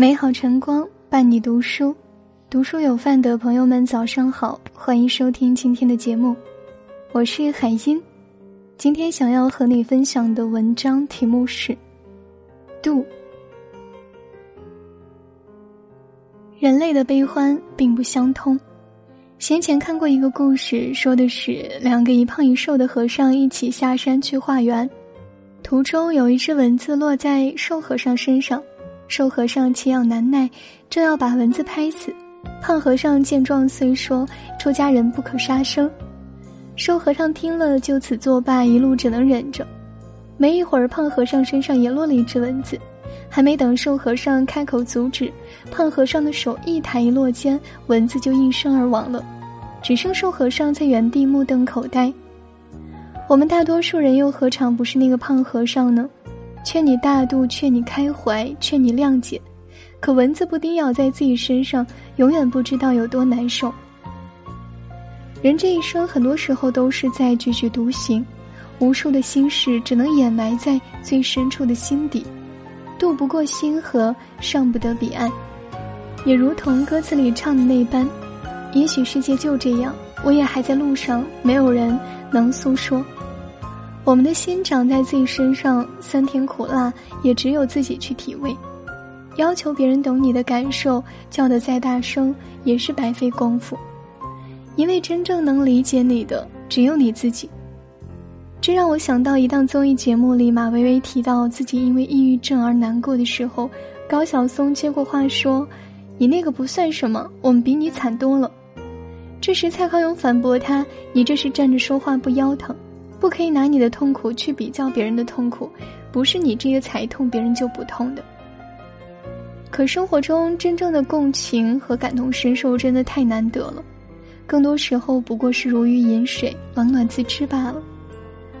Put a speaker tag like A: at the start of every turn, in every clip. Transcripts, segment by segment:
A: 美好晨光伴你读书，读书有饭的朋友们早上好，欢迎收听今天的节目，我是海音。今天想要和你分享的文章题目是“度”。人类的悲欢并不相通。先前看过一个故事，说的是两个一胖一瘦的和尚一起下山去化缘，途中有一只蚊子落在瘦和尚身上。瘦和尚奇痒难耐，正要把蚊子拍死。胖和尚见状，虽说出家人不可杀生。瘦和尚听了，就此作罢，一路只能忍着。没一会儿，胖和尚身上也落了一只蚊子，还没等瘦和尚开口阻止，胖和尚的手一抬一落间，蚊子就应声而亡了。只剩瘦和尚在原地目瞪口呆。我们大多数人又何尝不是那个胖和尚呢？劝你大度，劝你开怀，劝你谅解，可蚊子不叮咬在自己身上，永远不知道有多难受。人这一生，很多时候都是在踽踽独行，无数的心事只能掩埋在最深处的心底，渡不过星河，上不得彼岸。也如同歌词里唱的那般，也许世界就这样，我也还在路上，没有人能诉说。我们的心长在自己身上，酸甜苦辣也只有自己去体味。要求别人懂你的感受，叫得再大声也是白费功夫。因为真正能理解你的，只有你自己。这让我想到一档综艺节目里，马薇薇提到自己因为抑郁症而难过的时候，高晓松接过话说：“你那个不算什么，我们比你惨多了。”这时蔡康永反驳他：“你这是站着说话不腰疼。”不可以拿你的痛苦去比较别人的痛苦，不是你这个才痛，别人就不痛的。可生活中真正的共情和感同身受真的太难得了，更多时候不过是如鱼饮水，冷暖自知罢了。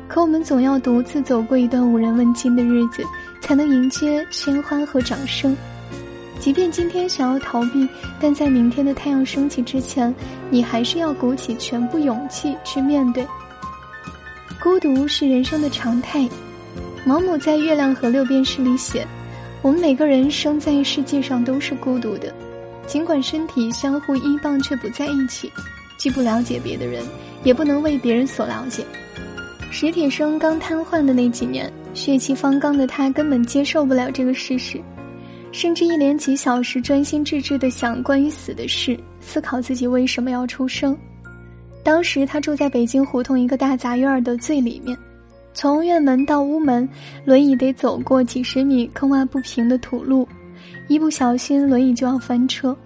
A: 可我们总要独自走过一段无人问津的日子，才能迎接鲜花和掌声。即便今天想要逃避，但在明天的太阳升起之前，你还是要鼓起全部勇气去面对。孤独是人生的常态。毛姆在《月亮和六便士》里写：“我们每个人生在世界上都是孤独的，尽管身体相互依傍，却不在一起，既不了解别的人，也不能为别人所了解。”史铁生刚瘫痪的那几年，血气方刚的他根本接受不了这个事实，甚至一连几小时专心致志地想关于死的事，思考自己为什么要出生。当时他住在北京胡同一个大杂院的最里面，从院门到屋门，轮椅得走过几十米坑洼不平的土路，一不小心轮椅就要翻车。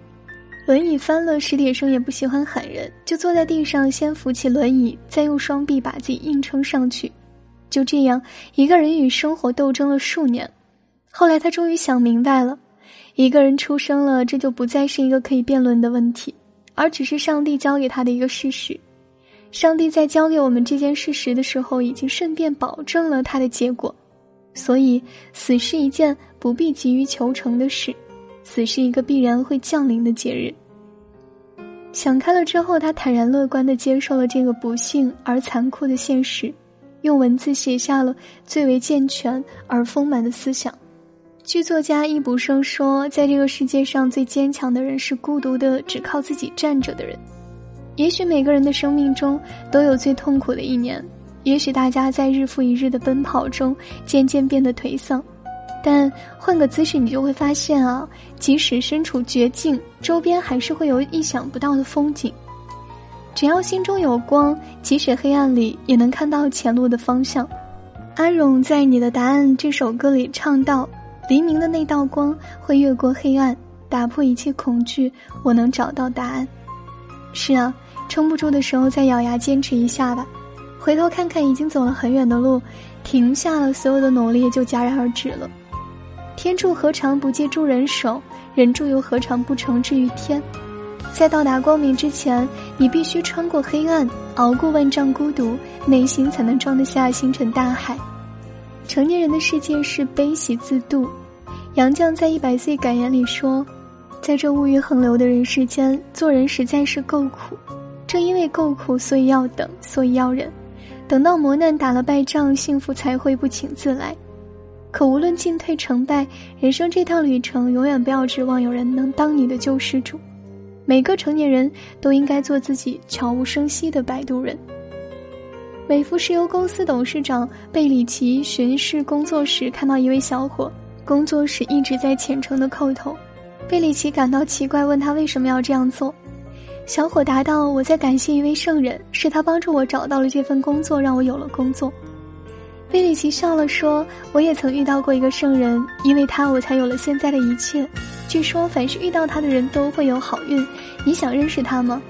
A: 轮椅翻了，史铁生也不喜欢喊人，就坐在地上先扶起轮椅，再用双臂把自己硬撑上去。就这样，一个人与生活斗争了数年。后来他终于想明白了，一个人出生了，这就不再是一个可以辩论的问题，而只是上帝教给他的一个事实。上帝在教给我们这件事实的时候，已经顺便保证了它的结果，所以死是一件不必急于求成的事，死是一个必然会降临的节日。想开了之后，他坦然乐观地接受了这个不幸而残酷的现实，用文字写下了最为健全而丰满的思想。剧作家易卜生说：“在这个世界上最坚强的人是孤独的，只靠自己站着的人。”也许每个人的生命中都有最痛苦的一年，也许大家在日复一日的奔跑中渐渐变得颓丧，但换个姿势，你就会发现啊，即使身处绝境，周边还是会有意想不到的风景。只要心中有光，即使黑暗里也能看到前路的方向。阿荣在《你的答案》这首歌里唱到：“黎明的那道光会越过黑暗，打破一切恐惧，我能找到答案。”是啊。撑不住的时候，再咬牙坚持一下吧。回头看看，已经走了很远的路，停下了所有的努力，就戛然而止了。天助何尝不借助人手？人助又何尝不成之于天？在到达光明之前，你必须穿过黑暗，熬过万丈孤独，内心才能装得下星辰大海。成年人的世界是悲喜自度。杨绛在一百岁感言里说：“在这物欲横流的人世间，做人实在是够苦。”正因为够苦，所以要等，所以要忍，等到磨难打了败仗，幸福才会不请自来。可无论进退成败，人生这趟旅程，永远不要指望有人能当你的救世主。每个成年人都应该做自己悄无声息的摆渡人。美孚石油公司董事长贝里奇巡视工作时，看到一位小伙，工作时一直在虔诚的叩头。贝里奇感到奇怪，问他为什么要这样做。小伙答道：“我在感谢一位圣人，是他帮助我找到了这份工作，让我有了工作。”贝里奇笑了说：“我也曾遇到过一个圣人，因为他我才有了现在的一切。据说凡是遇到他的人都会有好运。你想认识他吗？”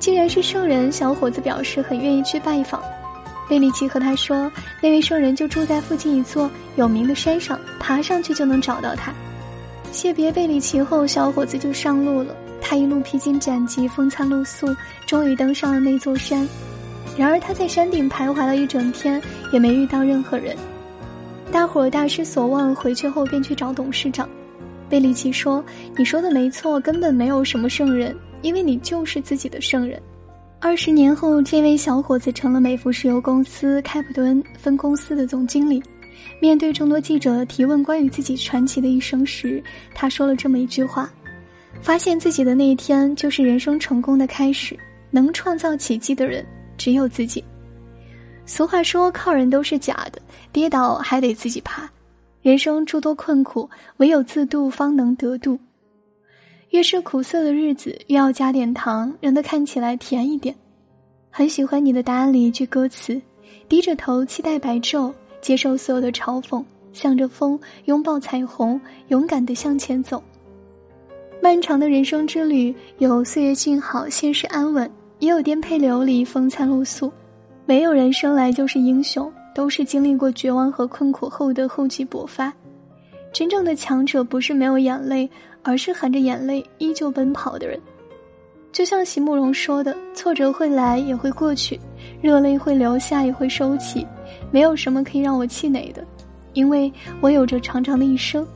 A: 既然是圣人，小伙子表示很愿意去拜访。贝里奇和他说：“那位圣人就住在附近一座有名的山上，爬上去就能找到他。”谢别贝里奇后，小伙子就上路了。他一路披荆斩棘，风餐露宿，终于登上了那座山。然而他在山顶徘徊了一整天，也没遇到任何人。大伙儿大失所望，回去后便去找董事长。贝里奇说：“你说的没错，根本没有什么圣人，因为你就是自己的圣人。”二十年后，这位小伙子成了美孚石油公司开普敦分公司的总经理。面对众多记者提问关于自己传奇的一生时，他说了这么一句话。发现自己的那一天就是人生成功的开始。能创造奇迹的人只有自己。俗话说：“靠人都是假的，跌倒还得自己爬。”人生诸多困苦，唯有自渡方能得度。越是苦涩的日子，越要加点糖，让它看起来甜一点。很喜欢你的答案里一句歌词：“低着头期待白昼，接受所有的嘲讽，向着风拥抱彩虹，勇敢的向前走。”漫长的人生之旅，有岁月静好、现实安稳，也有颠沛流离、风餐露宿。没有人生来就是英雄，都是经历过绝望和困苦后的厚积薄发。真正的强者不是没有眼泪，而是含着眼泪依旧奔跑的人。就像席慕容说的：“挫折会来，也会过去；热泪会流下，也会收起。没有什么可以让我气馁的，因为我有着长长的一生。”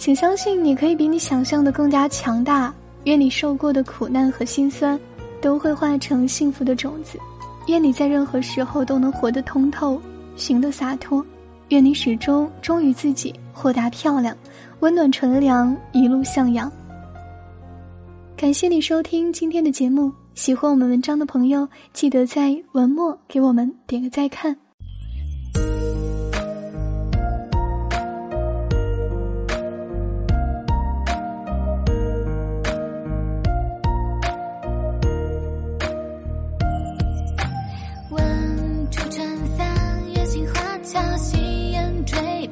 A: 请相信，你可以比你想象的更加强大。愿你受过的苦难和心酸，都会化成幸福的种子。愿你在任何时候都能活得通透，行得洒脱。愿你始终忠于自己，豁达漂亮，温暖纯良，一路向阳。感谢你收听今天的节目，喜欢我们文章的朋友，记得在文末给我们点个再看。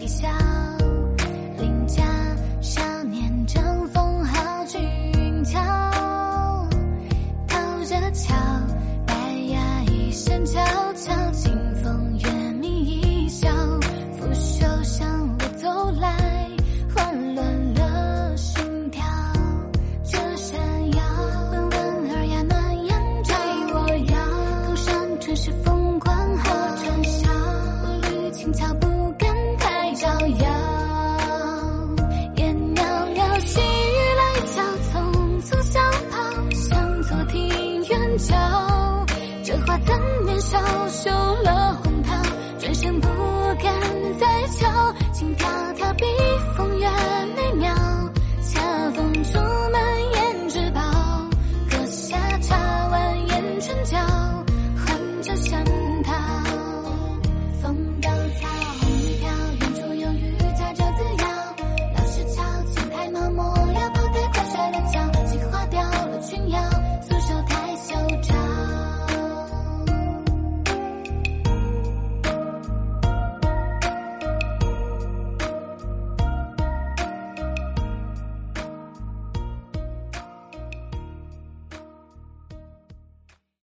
A: 下。